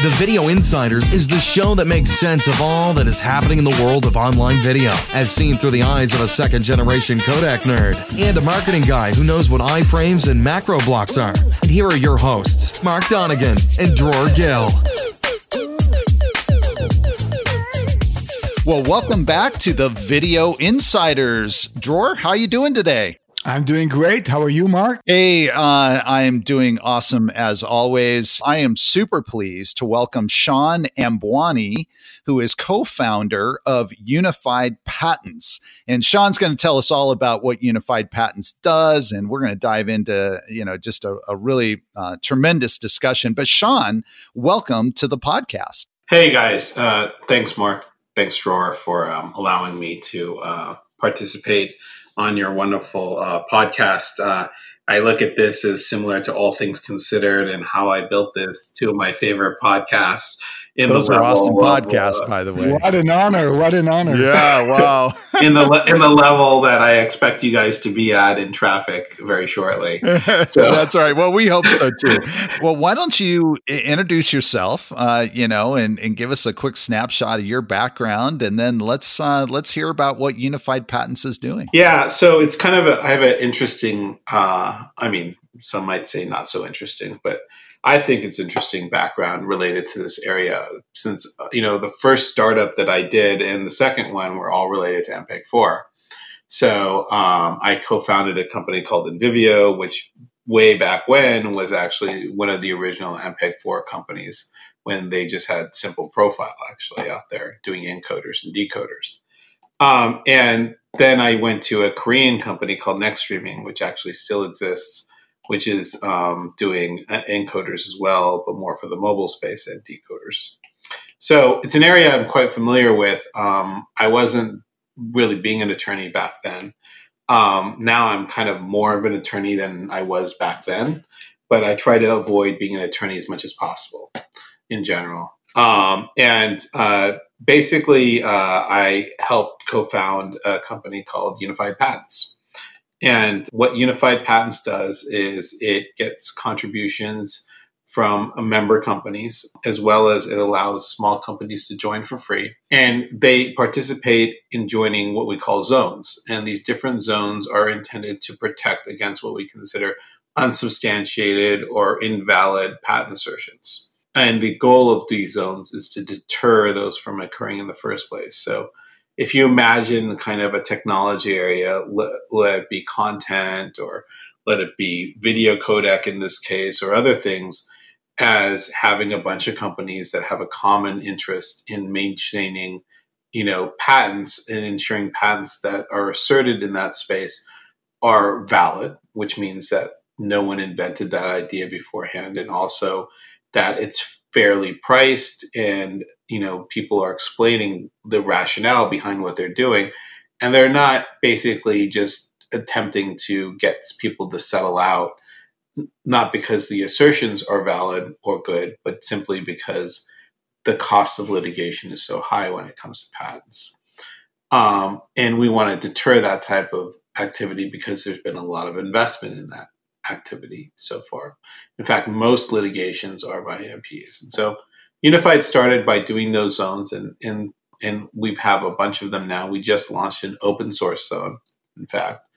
The Video Insiders is the show that makes sense of all that is happening in the world of online video, as seen through the eyes of a second generation codec nerd and a marketing guy who knows what iframes and macro blocks are. And here are your hosts, Mark Donnigan and Dror Gill. Well, welcome back to the Video Insiders. Dror, how you doing today? I'm doing great. How are you, Mark? Hey, uh, I am doing awesome as always. I am super pleased to welcome Shawn Ambwani, who is co founder of Unified Patents. And Shawn's going to tell us all about what Unified Patents does. And we're going to dive into, you know, just a, a really uh, tremendous discussion. But Shawn, welcome to the podcast. Hey, guys. Uh, thanks, Mark. Thanks, Dror, for um, allowing me to uh, participate on your wonderful uh, podcast. Uh, I look at this as similar to All Things Considered and how I built this, two of my favorite podcasts in Those the are awesome podcasts, uh, by the way. What an honor! What an honor! Yeah, wow. in the in the level that I expect you guys to be at in traffic very shortly. So that's all right. Well, we hope so too. well, why don't you introduce yourself? Uh, you know, and and give us a quick snapshot of your background, and then let's uh, let's hear about what Unified Patents is doing. Yeah, so it's kind of a I have an interesting. Uh, I mean, some might say not so interesting, but I think it's interesting background related to this area since uh, you know the first startup that I did and the second one were all related to MPEG 4. So um, I co-founded a company called Envivio, which way back when was actually one of the original MPEG 4 companies when they just had simple profile actually out there doing encoders and decoders. Um, and then I went to a Korean company called NexStreaming, which actually still exists which is um, doing uh, encoders as well, but more for the mobile space and decoders. So it's an area I'm quite familiar with. Um, I wasn't really being an attorney back then. Um, now I'm kind of more of an attorney than I was back then, but I try to avoid being an attorney as much as possible in general. Um, and uh, basically, uh, I helped co found a company called Unified Patents. And what Unified Patents does is it gets contributions from member companies, as well as it allows small companies to join for free. And they participate in joining what we call zones. And these different zones are intended to protect against what we consider unsubstantiated or invalid patent assertions. And the goal of these zones is to deter those from occurring in the first place. So if you imagine kind of a technology area, let, let, it be content or let it be video codec in this case or other things, as having a bunch of companies that have a common interest in maintaining, you know, patents and ensuring patents that are asserted in that space are valid, which means that no one invented that idea beforehand, and also that it's fairly priced and you know people are explaining the rationale behind what they're doing. And they're not basically just attempting to get people to settle out not because the assertions are valid or good but simply because the cost of litigation is so high when it comes to patents. Um, and we want to deter that type of activity because there's been a lot of investment in that activity so far. In fact, most litigations are by NPEs. And so Unified started by doing those zones and, and, and we have a bunch of them now. We just launched an open source zone, in fact,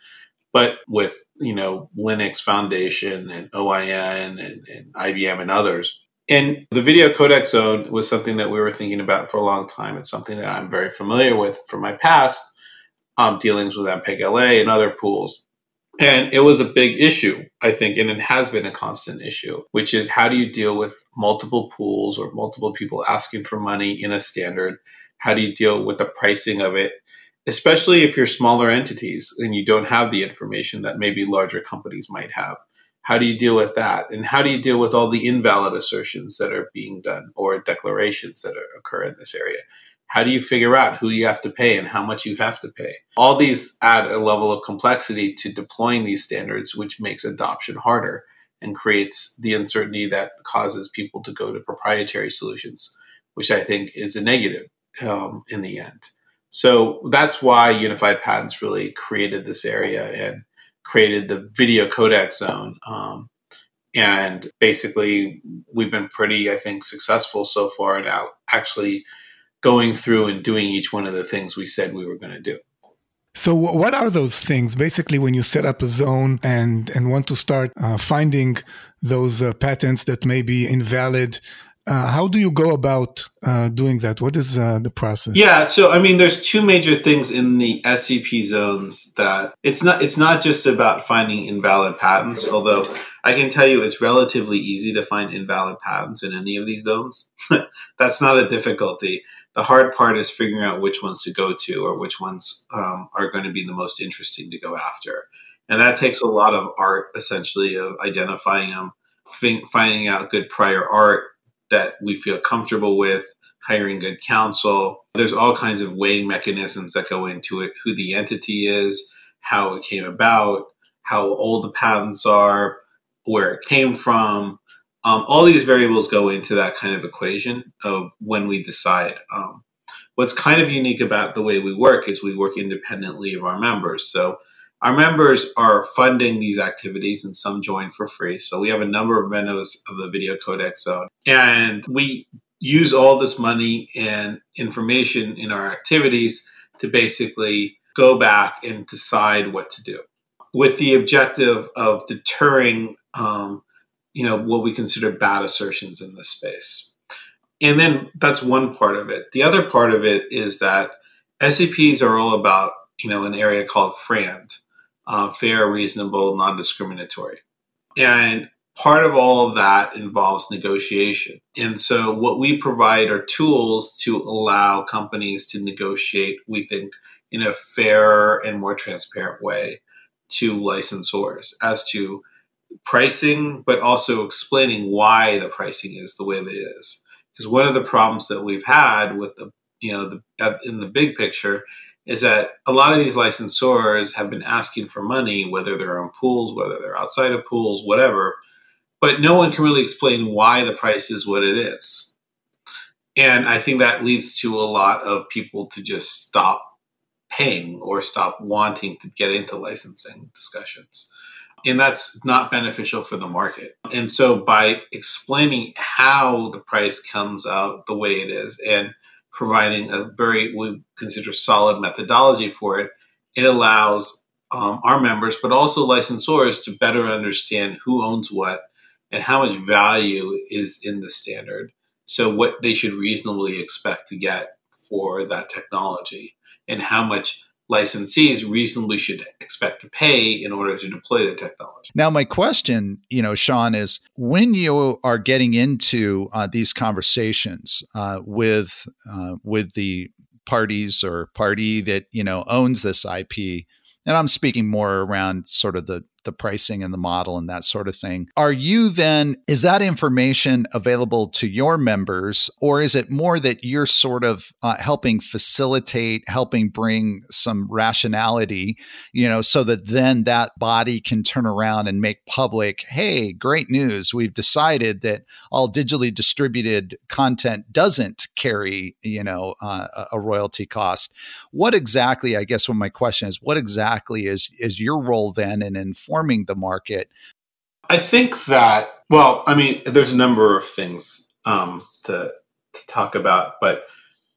but with, you know, Linux Foundation and OIN and, and IBM and others. And the video codec zone was something that we were thinking about for a long time. It's something that I'm very familiar with from my past um, dealings with MPEG LA and other pools. And it was a big issue, I think, and it has been a constant issue, which is how do you deal with multiple pools or multiple people asking for money in a standard? How do you deal with the pricing of it? Especially if you're smaller entities and you don't have the information that maybe larger companies might have. How do you deal with that? And how do you deal with all the invalid assertions that are being done or declarations that are, occur in this area? How do you figure out who you have to pay and how much you have to pay? All these add a level of complexity to deploying these standards, which makes adoption harder and creates the uncertainty that causes people to go to proprietary solutions, which I think is a negative um, in the end. So that's why Unified Patents really created this area and created the video codec zone. Um, And basically, we've been pretty, I think, successful so far now, actually going through and doing each one of the things we said we were going to do. So, what are those things? Basically, when you set up a zone and and want to start uh, finding those uh, patents that may be invalid, uh, how do you go about uh, doing that? What is uh, the process? Yeah, so I mean, there's two major things in the SEP zones that it's not it's not just about finding invalid patents, although I can tell you it's relatively easy to find invalid patents in any of these zones. That's not a difficulty the hard part is figuring out which ones to go to or which ones um, are going to be the most interesting to go after. And that takes a lot of art, essentially, of identifying them, finding out good prior art that we feel comfortable with, hiring good counsel. There's all kinds of weighing mechanisms that go into it who the entity is, how it came about, how old the patents are, where it came from, um, all these variables go into that kind of equation of when we decide. Um, what's kind of unique about the way we work is we work independently of our members. So our members are funding these activities and some join for free. So we have a number of members of the Video Codex Zone. And we use all this money and information in our activities to basically go back and decide what to do with the objective of deterring um, you know what we consider bad assertions in this space. And then that's one part of it. The other part of it is that SEPs are all about you know an area called frand uh, fair reasonable non-discriminatory. And part of all of that involves negotiation. And so what we provide are tools to allow companies to negotiate we think in a fairer and more transparent way to licensors as to pricing, but also explaining why the pricing is the way it is. Because one of the problems that we've had with the, you know, the, in the big picture is that a lot of these licensors have been asking for money, whether they're on pools, whether they're outside of pools, whatever, but no one can really explain why the price is what it is. And I think that leads to a lot of people to just stop paying or stop wanting to get into licensing discussions and that's not beneficial for the market. And so by explaining how the price comes out the way it is and providing a very we consider solid methodology for it, it allows um, our members, but also licensors, to better understand who owns what and how much value is in the standard. So what they should reasonably expect to get for that technology and how much licensees reasonably should expect to pay in order to deploy the technology. Now, my question, you know, Shawn, is when you are getting into uh, these conversations uh, with uh, with the parties or party that you know owns this IP, and I'm speaking more around sort of the the pricing and the model and that sort of thing. Are you then, is that information available to your members, or is it more that you're sort of uh, helping facilitate, helping bring some rationality, you know, so that then that body can turn around and make public, hey, great news. We've decided that all digitally distributed content doesn't carry, you know, uh, a royalty cost. What exactly, I guess what my question is, what exactly is, is your role then in informing informing the market? I think that, well, I mean, there's a number of things um, to, to talk about, but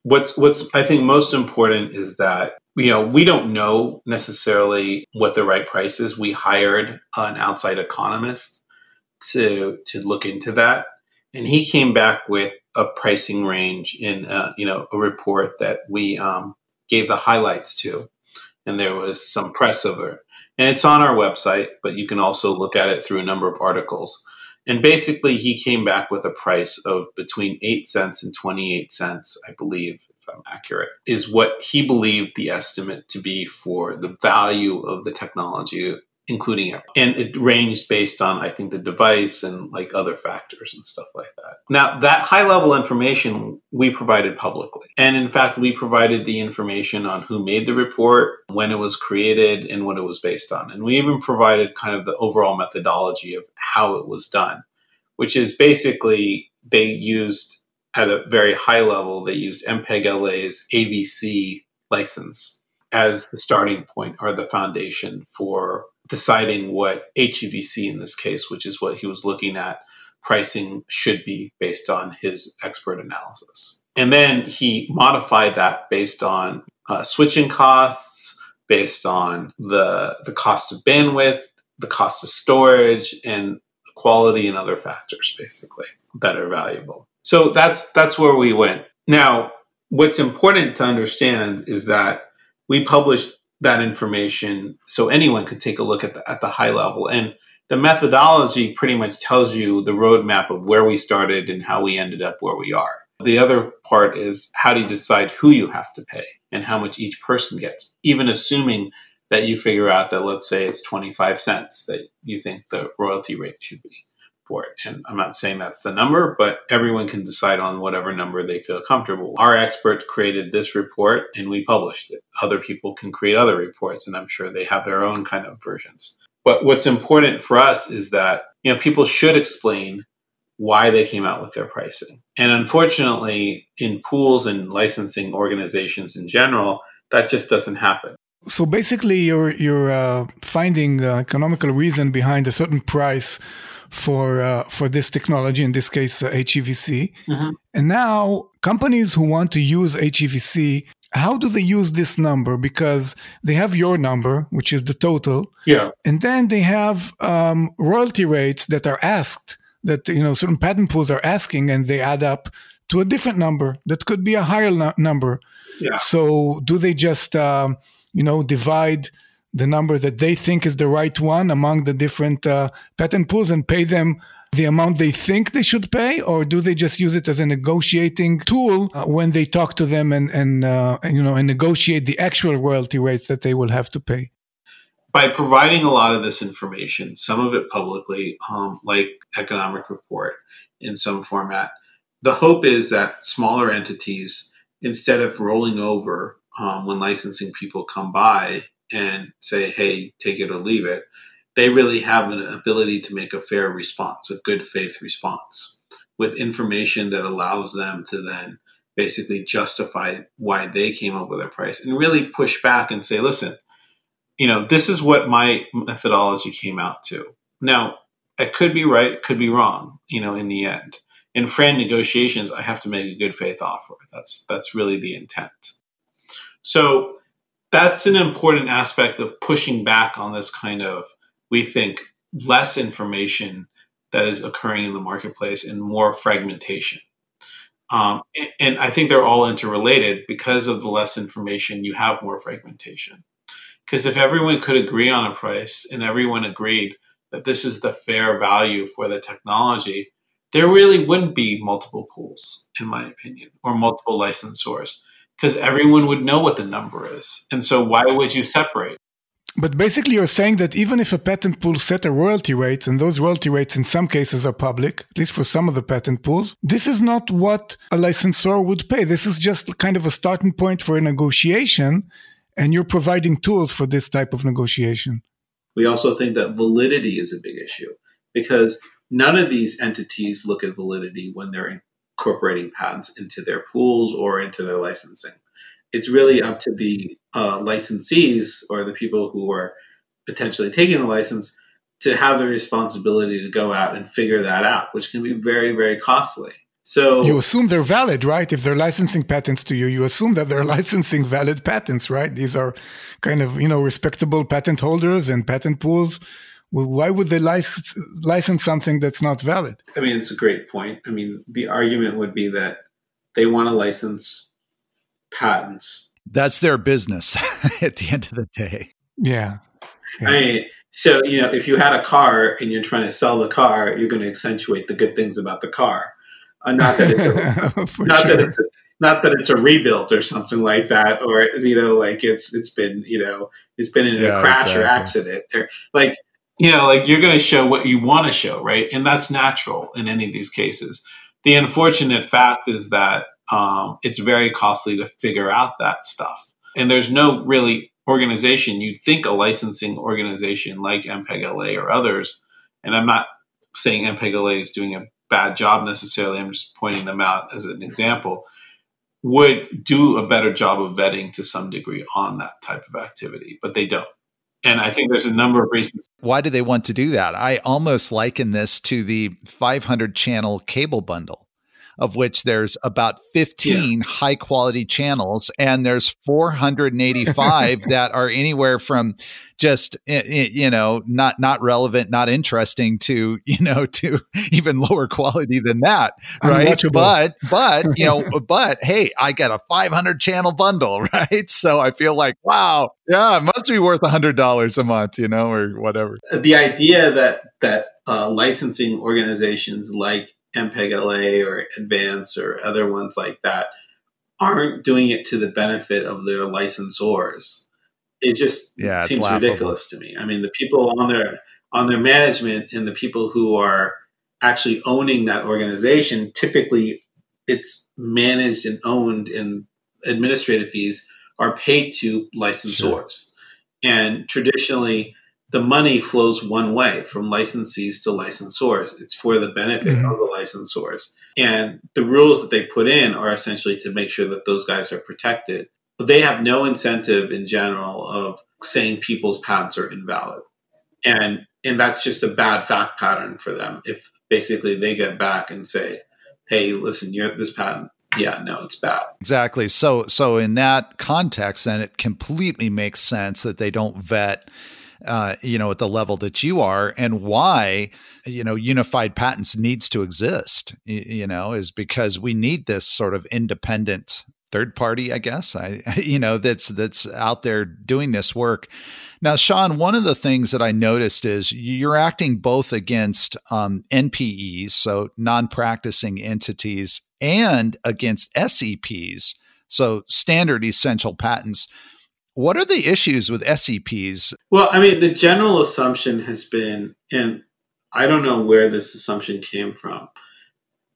what's what's I think most important is that you know we don't know necessarily what the right price is. We hired an outside economist to to look into that, and he came back with a pricing range in uh, you know a report that we um, gave the highlights to, and there was some press over. And it's on our website, but you can also look at it through a number of articles. And basically, he came back with a price of between 8 cents and 28 cents, I believe, if I'm accurate, is what he believed the estimate to be for the value of the technology including it. And it ranged based on, I think, the device and like other factors and stuff like that. Now, that high level information we provided publicly. And in fact, we provided the information on who made the report, when it was created, and what it was based on. And we even provided kind of the overall methodology of how it was done, which is basically they used at a very high level, they used MPEG LA's AVC license as the starting point or the foundation for deciding what HEVC in this case, which is what he was looking at, pricing should be based on his expert analysis. And then he modified that based on uh, switching costs, based on the, the cost of bandwidth, the cost of storage, and quality and other factors, basically, that are valuable. So that's that's where we went. Now, what's important to understand is that we published that information so anyone could take a look at the, at the high level. And the methodology pretty much tells you the roadmap of where we started and how we ended up where we are. The other part is how do you decide who you have to pay and how much each person gets, even assuming that you figure out that, let's say, it's 25 cents that you think the royalty rate should be for it. And I'm not saying that's the number, but everyone can decide on whatever number they feel comfortable. Our expert created this report and we published it. Other people can create other reports, and I'm sure they have their own kind of versions. But what's important for us is that you know people should explain why they came out with their pricing. And unfortunately, in pools and licensing organizations in general, that just doesn't happen. So basically, you're you're uh, finding uh, economical reason behind a certain price for uh, for this technology, in this case, uh, HEVC. Mm-hmm. And now, companies who want to use HEVC, how do they use this number? Because they have your number, which is the total, yeah, and then they have um, royalty rates that are asked that you know certain patent pools are asking, and they add up to a different number that could be a higher no- number. Yeah. So, do they just um, you know divide? The number that they think is the right one among the different uh, patent pools and pay them the amount they think they should pay, or do they just use it as a negotiating tool uh, when they talk to them and and, uh, and, you know and negotiate the actual royalty rates that they will have to pay? By providing a lot of this information, some of it publicly, um, like economic report in some format, the hope is that smaller entities, instead of rolling over um, when licensing people come by and say, hey, take it or leave it, they really have an ability to make a fair response, a good faith response with information that allows them to then basically justify why they came up with a price and really push back and say, listen, you know, this is what my methodology came out to. Now, it could be right, could be wrong, you know, in the end. In FRAND negotiations, I have to make a good faith offer. That's that's really the intent. So that's an important aspect of pushing back on this kind of, we think, less information that is occurring in the marketplace and more fragmentation. Um, and, and I think they're all interrelated because of the less information, you have more fragmentation. Because if everyone could agree on a price and everyone agreed that this is the fair value for the technology, there really wouldn't be multiple pools, in my opinion, or multiple licensors because everyone would know what the number is. And so why would you separate? But basically, you're saying that even if a patent pool set a royalty rate, and those royalty rates in some cases are public, at least for some of the patent pools, this is not what a licensor would pay. This is just kind of a starting point for a negotiation, and you're providing tools for this type of negotiation. We also think that validity is a big issue because none of these entities look at validity when they're incorporating patents into their pools or into their licensing. It's really up to the uh, licensees or the people who are potentially taking the license to have the responsibility to go out and figure that out, which can be very, very costly. So you assume they're valid, right? If they're licensing patents to you, you assume that they're licensing valid patents, right? These are kind of, you know, respectable patent holders and patent pools well, why would they license, license something that's not valid? I mean, it's a great point. I mean, the argument would be that they want to license patents. That's their business at the end of the day. Yeah. yeah. I mean, so, you know, if you had a car and you're trying to sell the car, you're going to accentuate the good things about the car. Uh, not that it's a, not sure. that it's a, not that it's a rebuild or something like that, or you know, like it's it's been you know it's been in yeah, a crash exactly. or accident, or like you know, like you're going to show what you want to show, right? And that's natural in any of these cases. The unfortunate fact is that um, it's very costly to figure out that stuff. And there's no really organization, you'd think a licensing organization like MPEG LA or others, and I'm not saying MPEG LA is doing a bad job necessarily, I'm just pointing them out as an example, would do a better job of vetting to some degree on that type of activity, but they don't And I think there's a number of reasons. Why do they want to do that? I almost liken this to the 500 channel cable bundle of which there's about 15 yeah. high quality channels and there's 485 that are anywhere from just you know not not relevant not interesting to you know to even lower quality than that right? But but you know but hey i got a 500 channel bundle right? So i feel like wow yeah it must be worth a hundred dollars a month you know or whatever. The idea that that uh, licensing organizations like MPEG LA or Advance or other ones like that aren't doing it to the benefit of their licensors. It just yeah, seems ridiculous to me. I mean, the people on their on their management and the people who are actually owning that organization, typically it's managed and owned and administrative fees are paid to licensors. Sure. And traditionally, the money flows one way from licensees to licensors. It's for the benefit mm-hmm. of the licensors. And the rules that they put in are essentially to make sure that those guys are protected. But they have no incentive in general of saying people's patents are invalid. And and that's just a bad fact pattern for them. If basically they get back and say, "Hey, listen, you're this patent yeah, no, it's bad. Exactly. So so in that context, then it completely makes sense that they don't vet uh, you know, at the level that you are, and why you know unified patents needs to exist. You know, is because we need this sort of independent third party, I guess. I you know that's that's out there doing this work. Now, Shawn, one of the things that I noticed is you're acting both against um, NPEs, so non-practicing entities, and against SEPs, so standard essential patents. What are the issues with SEPs? Well, I mean, the general assumption has been, and I don't know where this assumption came from,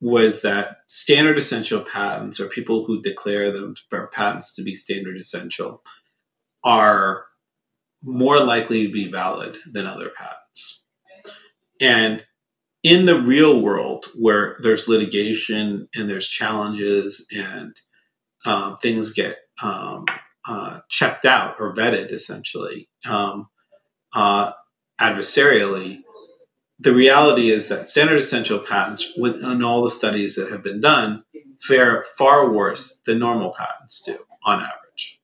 was that standard essential patents, or people who declare them patents to be standard essential, are more likely to be valid than other patents. And in the real world, where there's litigation and there's challenges and um, things get um, uh, checked out or vetted essentially um, uh, adversarially. The reality is that standard essential patents, in all the studies that have been done, fare far worse than normal patents do on average.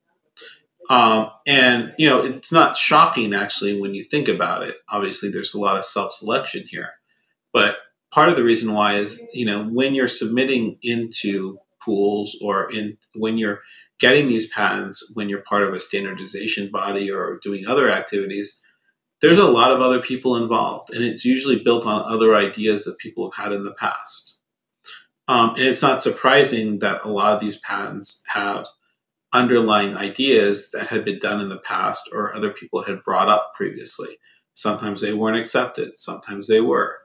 Um, and you know, it's not shocking actually when you think about it. Obviously, there's a lot of self-selection here, but part of the reason why is you know when you're submitting into pools or in when you're getting these patents when you're part of a standardization body or doing other activities, there's a lot of other people involved, and it's usually built on other ideas that people have had in the past. Um, and it's not surprising that a lot of these patents have underlying ideas that had been done in the past or other people had brought up previously. Sometimes they weren't accepted, sometimes they were,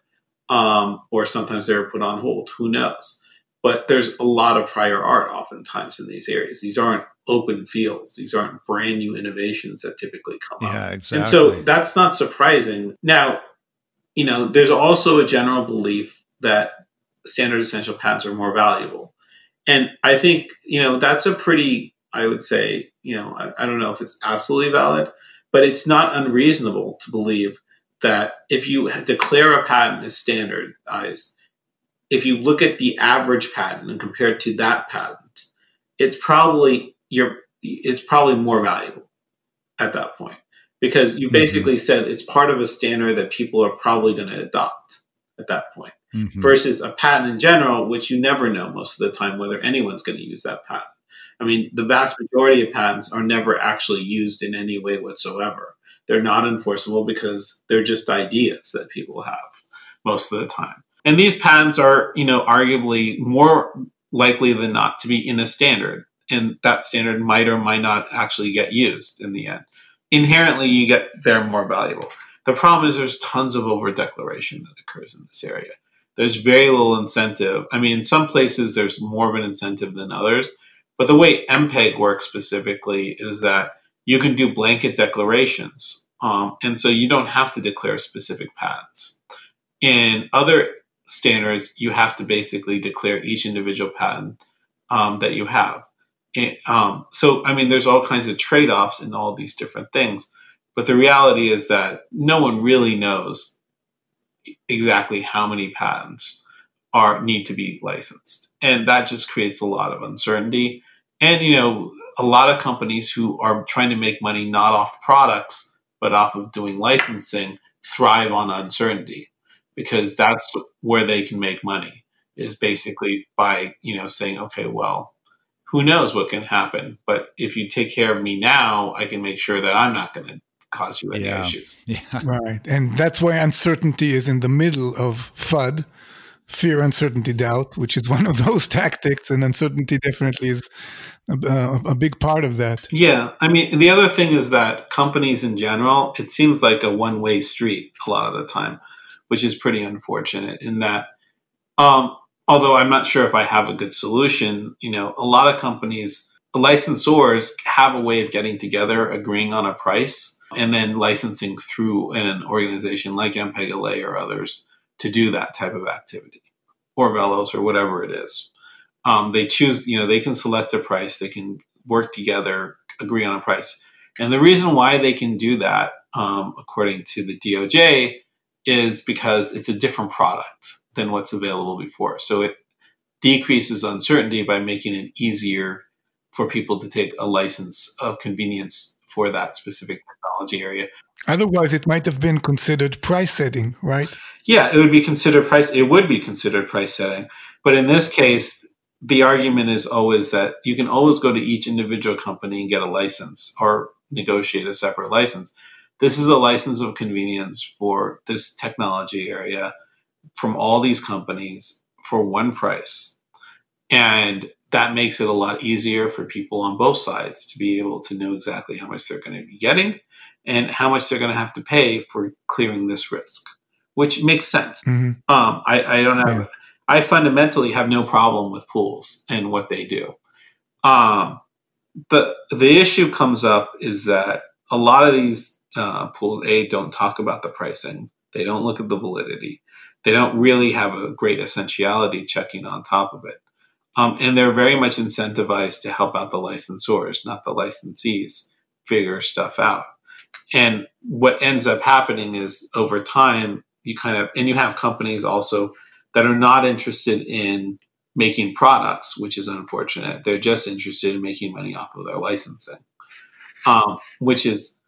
um, or sometimes they were put on hold. Who knows? But there's a lot of prior art oftentimes in these areas. These aren't open fields. These aren't brand new innovations that typically come yeah, up. exactly. And so that's not surprising. Now, you know, there's also a general belief that standard essential patents are more valuable. And I think, you know, that's a pretty, I would say, you know, I, I don't know if it's absolutely valid, but it's not unreasonable to believe that if you declare a patent as standardized, if you look at the average patent and compare it to that patent, it's probably you're it's probably more valuable at that point because you mm-hmm. basically mm-hmm. said it's part of a standard that people are probably going to adopt at that point mm-hmm. versus a patent in general which you never know most of the time whether anyone's going to use that patent i mean the vast majority of patents are never actually used in any way whatsoever they're not enforceable because they're just ideas that people have most of the time and these patents are, you know, arguably more likely than not to be in a standard. And that standard might or might not actually get used in the end. Inherently, you get they're more valuable. The problem is there's tons of over declaration that occurs in this area. There's very little incentive. I mean, in some places there's more of an incentive than others. But the way MPEG works specifically is that you can do blanket declarations. Um, and so you don't have to declare specific patents. In other standards, you have to basically declare each individual patent um, that you have. And, um, so, I mean, there's all kinds of trade offs in all these different things. But the reality is that no one really knows exactly how many patents are need to be licensed. And that just creates a lot of uncertainty. And you know, a lot of companies who are trying to make money not off products but off of doing licensing thrive on uncertainty because that's where they can make money is basically by, you know, saying, okay, well, who knows what can happen, but if you take care of me now, I can make sure that I'm not going to cause you any Yeah. issues. Yeah. Right. And that's why uncertainty is in the middle of FUD, fear, uncertainty, doubt, which is one of those tactics. And uncertainty definitely is a, a, a big part of that. Yeah, I mean, the other thing is that companies in general, it seems like a one way street a lot of the time, which is pretty unfortunate in that, um, although I'm not sure if I have a good solution, you know, a lot of companies, licensors have a way of getting together, agreeing on a price, and then licensing through an organization like MPEG LA or others to do that type of activity or Velos or whatever it is. Um, they choose you know they can select a price they can work together agree on a price. And the reason why they can do that um, according to the doj is because it's a different product than what's available before so it decreases uncertainty by making it easier for people to take a license of convenience for that specific technology area Otherwise, it might have been considered price setting, right? yeah, it would be considered price. It would be considered price setting, but in this case, the argument is always that you can always go to each individual company and get a license or negotiate a separate license. This is a license of convenience for this technology area from all these companies for one price, and that makes it a lot easier for people on both sides to be able to know exactly how much they're going to be getting and how much they're going to have to pay for clearing this risk, which makes sense. hmm Um, I, I don't have. Yeah. I fundamentally have no problem with pools and what they do. Um, the the issue comes up is that a lot of these uh, pools, a don't talk about the pricing. They don't look at the validity. They don't really have a great essentiality checking on top of it. Um, and they're very much incentivized to help out the licensors, not the licensees, figure stuff out. And what ends up happening is over time, you kind of, and you have companies also that are not interested in making products, which is unfortunate. They're just interested in making money off of their licensing, um, which is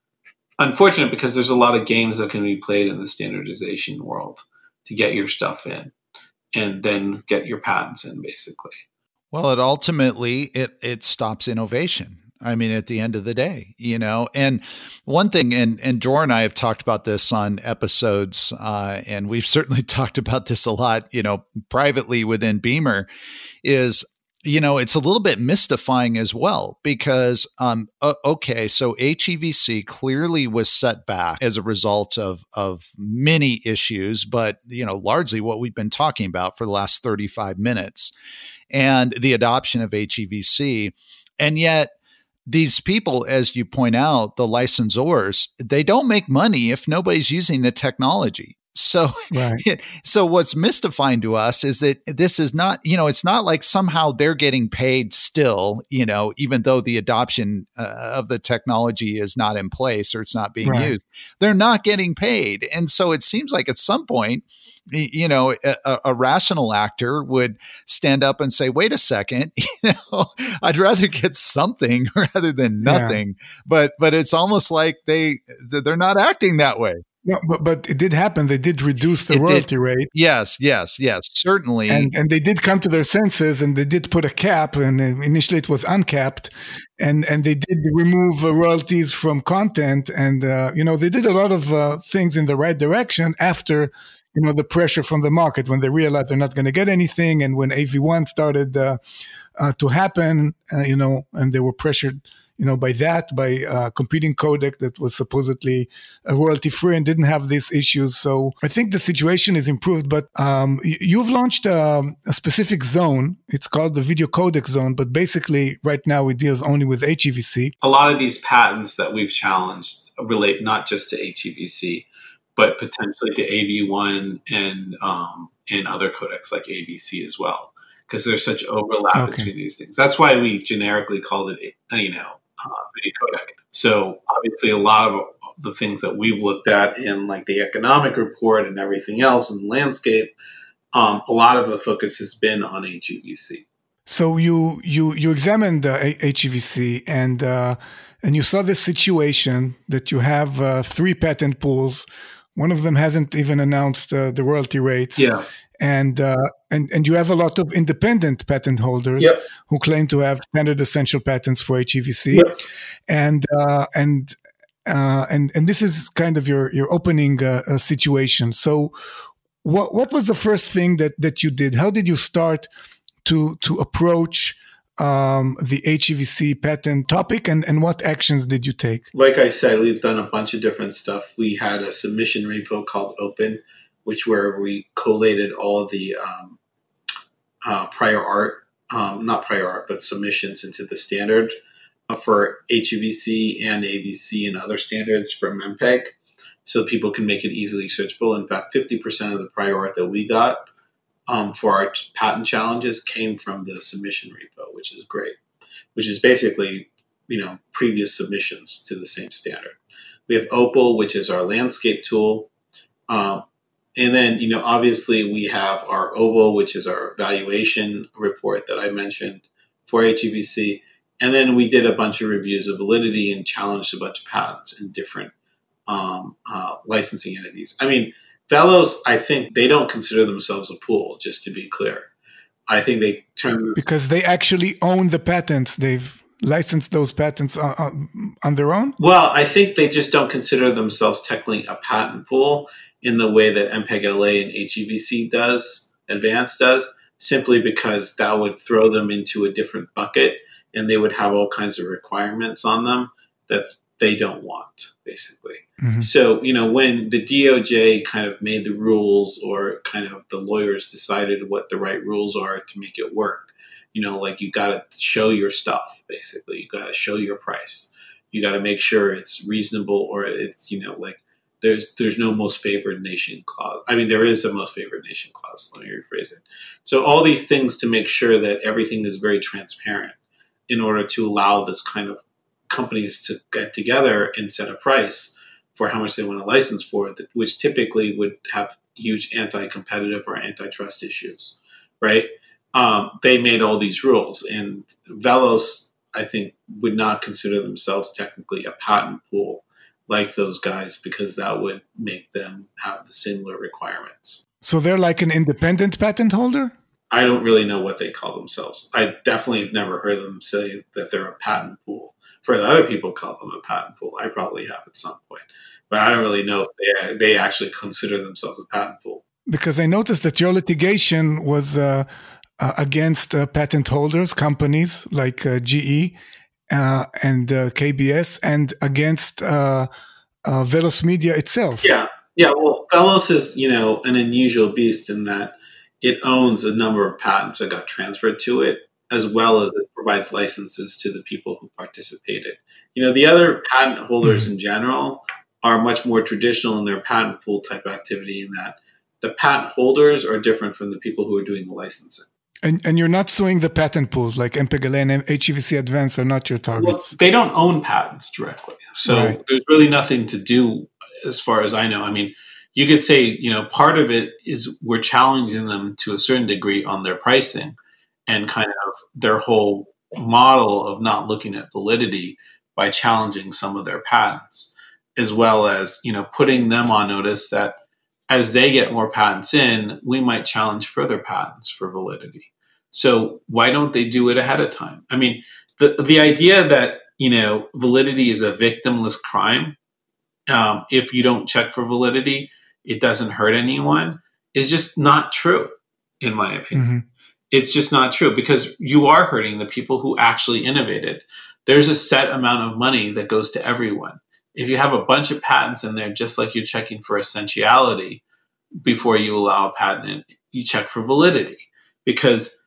unfortunate because there's a lot of games that can be played in the standardization world to get your stuff in and then get your patents in, basically. Well, it ultimately it it stops innovation. I mean, at the end of the day, you know. And one thing, and and Dror and I have talked about this on episodes, uh, and we've certainly talked about this a lot, you know, privately within Beamr, is you know it's a little bit mystifying as well because um okay so HEVC clearly was set back as a result of of many issues but you know largely what we've been talking about for the last 35 minutes and the adoption of HEVC and yet these people as you point out the licensors they don't make money if nobody's using the technology so Right. so what's mystifying to us is that this is not you know it's not like somehow they're getting paid still you know even though the adoption uh, of the technology is not in place or it's not being Right. used they're not getting paid and so it seems like at some point you know a, a- rational actor would stand up and say wait a second you know i'd rather get something rather than Yeah. nothing but but it's almost like they they're not acting that way No, but, but it did happen. They did reduce the It did. royalty rate. yes yes yes certainly and and they did come to their senses and they did put a cap and uh, initially it was uncapped and and they did remove royalties from content and uh, you know they did a lot of uh, things in the right direction after you know the pressure from the market when they realized they're not going to get anything and when AV1 started uh, uh, to happen uh, you know and they were pressured you know by that by uh, competing codec that was supposedly uh, royalty free and didn't have these issues so i think the situation is improved but um, you've launched um, a specific zone it's called the video codec zone but basically right now it deals only with HEVC a lot of these patents that we've challenged relate not just to HEVC, but potentially to AV1 and um, and other codecs like AVC as well, because there's such overlap Okay. between these things. That's why we generically called it, you know, uh, video codec. So obviously, a lot of the things that we've looked at in like the economic report and everything else in the landscape, um, a lot of the focus has been on HEVC. So you you you examined uh, HEVC and uh, and you saw this situation that you have uh, three patent pools. One of them hasn't even announced uh, the royalty rates. Yeah. And, uh, and and you have a lot of independent patent holders yep. who claim to have standard essential patents for HEVC, yep. and uh, and and and this is kind of your your opening situation. So, what what was the first thing that that you did? How did you start to to approach um, the HEVC patent topic and, and what actions did you take? Like I said, we've done a bunch of different stuff. We had a submission repo called Open, which where we collated all the um, uh, prior art, um, not prior art, but submissions into the standard for HEVC and AVC and other standards from MPEG so people can make it easily searchable. In fact, 50% of the prior art that we got um, for our patent challenges came from the submission repo, which is great, which is basically you know previous submissions to the same standard. We have Opal, which is our landscape tool, um, and then you know obviously we have our OVO, which is our valuation report that I mentioned for HEVC, and then we did a bunch of reviews of validity and challenged a bunch of patents in different um, uh, licensing entities. I mean Velos, I think they don't consider themselves a pool, just to be clear. I think they turn because they actually own the patents. They've licensed those patents on, on, on, their own. Well, I think they just don't consider themselves technically a patent pool in the way that MPEG LA and HEVC does, Advanced does, simply because that would throw them into a different bucket and they would have all kinds of requirements on them that they don't want, basically. Mm-hmm. So, you know, when the DOJ kind of made the rules or kind of the lawyers decided what the right rules are to make it work, you know, like you got to show your stuff, basically. You got to show your price. You got to make sure it's reasonable or it's, you know, like there's there's no most favored nation clause. I mean, there is a most favored nation clause. Let me rephrase it. So all these things to make sure that everything is very transparent in order to allow this kind of companies to get together and set a price for how much they want to license for, which typically would have huge anti-competitive or antitrust issues, right? Um, they made all these rules, and Velos, I think, would not consider themselves technically a patent pool like those guys because that would make them have the similar requirements. So they're like an independent patent holder. I don't really know what they call themselves. I definitely have never heard them say that they're a patent pool for the other people call them a patent pool. I probably have at some point, but I don't really know if they they actually consider themselves a patent pool. Because I noticed that your litigation was uh, uh, against uh, patent holders, companies like uh, GE Uh, and uh, KBS, and against uh, uh, Velos Media itself. Yeah, yeah. Well, Velos is you know an unusual beast in that it owns a number of patents that got transferred to it as well as it provides licenses to the people who participated. You know, the other patent holders in general are much more traditional in their patent pool type activity in that the patent holders are different from the people who are doing the licensing. And, and you're not suing the patent pools like MPEG-LA and HEVC Advance are not your targets. Well, they don't own patents directly. So right. there's really nothing to do as far as I know. I mean, you could say, you know, part of it is we're challenging them to a certain degree on their pricing and kind of their whole model of not looking at validity by challenging some of their patents, as well as you know putting them on notice that as they get more patents in, we might challenge further patents for validity. So why don't they do it ahead of time? I mean, the the idea that you know validity is a victimless crime, um, if you don't check for validity, it doesn't hurt anyone, is just not true, in my opinion. Mm-hmm it's just not true because you are hurting the people who actually innovated. There's a set amount of money that goes to everyone. If you have a bunch of patents in there, just like you're checking for essentiality before you allow a patent you check for validity because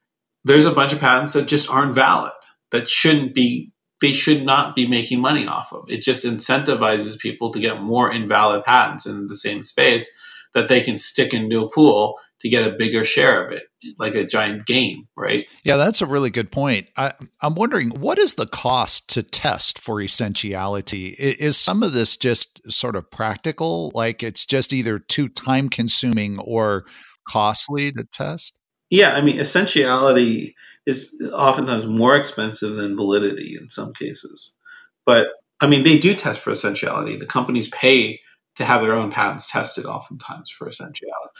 there's a bunch of patents that just aren't valid, that shouldn't be, they should not be making money off of. It just incentivizes people to get more invalid patents in the same space that they can stick into a pool to get a bigger share of it, like a giant game, right? Yeah, that's a really good point. I, am wondering what is the cost to test for essentiality? Is some of this just sort of practical, like it's just either too time consuming or costly to test? Yeah, I mean, essentiality is oftentimes more expensive than validity in some cases. But I mean, they do test for essentiality. The companies pay to have their own patents tested oftentimes for essentiality.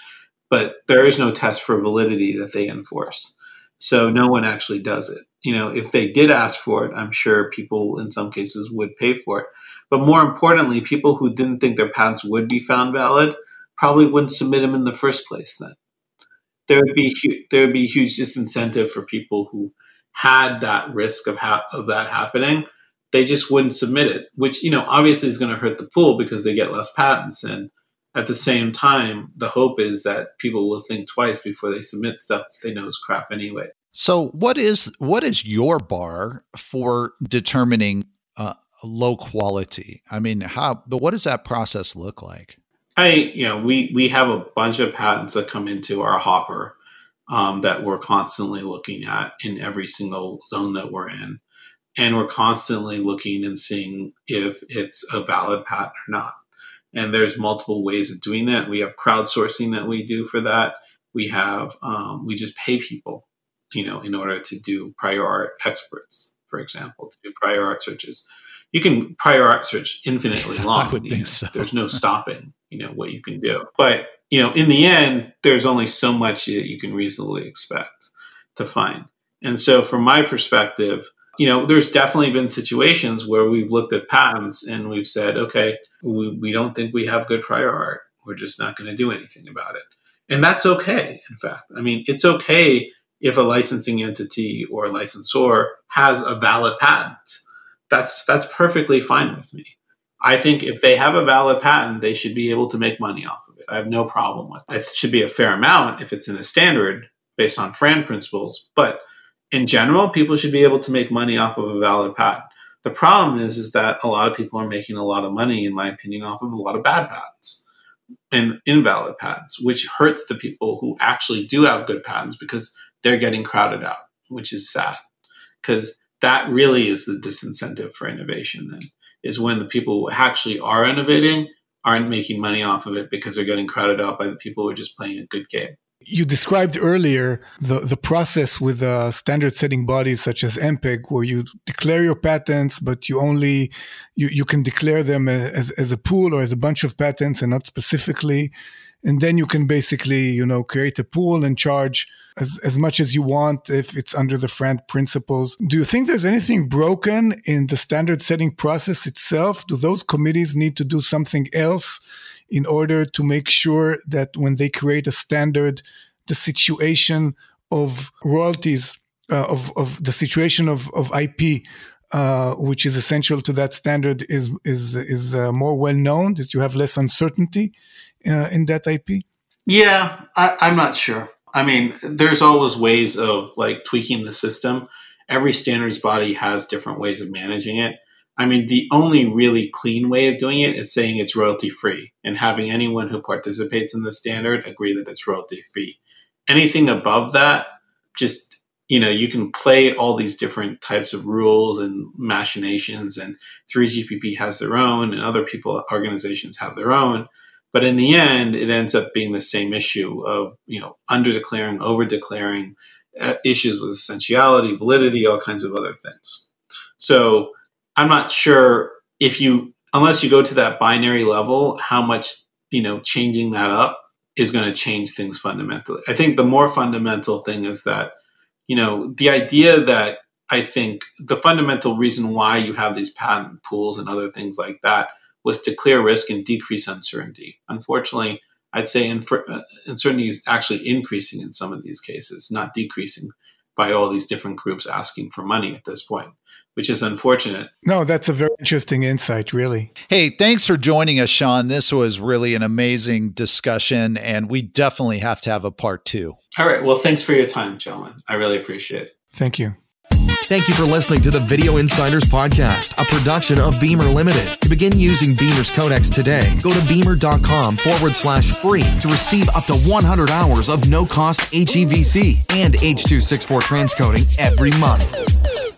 But there is no test for validity that they enforce. So no one actually does it. You know, if they did ask for it, I'm sure people in some cases would pay for it. But more importantly, people who didn't think their patents would be found valid probably wouldn't submit them in the first place then there would be there would be huge disincentive for people who had that risk of ha- of that happening. They just wouldn't submit it, which you know obviously is going to hurt the pool because they get less patents. And at the same time, the hope is that people will think twice before they submit stuff they know is crap anyway. So, what is what is your bar for determining uh, low quality? I mean, how? But what does that process look like? I, you know, we we have a bunch of patents that come into our hopper um, that we're constantly looking at in every single zone that we're in, and we're constantly looking and seeing if it's a valid patent or not. And there's multiple ways of doing that. We have crowdsourcing that we do for that. We have um, we just pay people, you know, in order to do prior art experts, for example, to do prior art searches you can prior art search infinitely long. I would think so. There's no stopping, you know, what you can do. But, you know, in the end, there's only so much that you can reasonably expect to find. And so from my perspective, you know, there's definitely been situations where we've looked at patents and we've said, okay, we, we don't think we have good prior art. We're just not going to do anything about it. And that's okay, in fact. I mean, it's okay if a licensing entity or a licensor has a valid patent that's that's perfectly fine with me. I think if they have a valid patent, they should be able to make money off of it. I have no problem with it. It should be a fair amount if it's in a standard based on FRAND principles, but in general, people should be able to make money off of a valid patent. The problem is, is that a lot of people are making a lot of money, in my opinion, off of a lot of bad patents and invalid patents, which hurts the people who actually do have good patents because they're getting crowded out, which is sad. Because that really is the disincentive for innovation then is when the people who actually are innovating aren't making money off of it because they're getting crowded out by the people who are just playing a good game you described earlier the, the process with uh, standard setting bodies such as MPEG, where you declare your patents, but you only you, you can declare them as, as a pool or as a bunch of patents and not specifically. And then you can basically, you know, create a pool and charge as, as much as you want if it's under the FRAND principles. Do you think there's anything broken in the standard setting process itself? Do those committees need to do something else in order to make sure that when they create a standard, the situation of royalties, uh, of, of the situation of, of IP, uh, which is essential to that standard, is is is uh, more well known. That you have less uncertainty uh, in that IP. Yeah, I, I'm not sure. I mean, there's always ways of like tweaking the system. Every standards body has different ways of managing it. I mean, the only really clean way of doing it is saying it's royalty free and having anyone who participates in the standard agree that it's royalty free. Anything above that, just, you know, you can play all these different types of rules and machinations, and 3GPP has their own, and other people, organizations have their own. But in the end, it ends up being the same issue of you know under declaring, over declaring, uh, issues with essentiality, validity, all kinds of other things. So I'm not sure if you unless you go to that binary level, how much you know changing that up is going to change things fundamentally. I think the more fundamental thing is that you know the idea that I think the fundamental reason why you have these patent pools and other things like that was to clear risk and decrease uncertainty. Unfortunately, I'd say uh, uncertainty is actually increasing in some of these cases, not decreasing by all these different groups asking for money at this point, which is unfortunate. No, that's a very interesting insight, really. Hey, thanks for joining us, Shawn. This was really an amazing discussion, and we definitely have to have a part two. All right. Well, thanks for your time, gentlemen. I really appreciate it. Thank you. Thank you for listening to the Video Insiders Podcast, a production of Beamr Limited. To begin using Beamr's codecs today, go to beamr.com forward slash free to receive up to 100 hours of no cost HEVC and H.264 transcoding every month.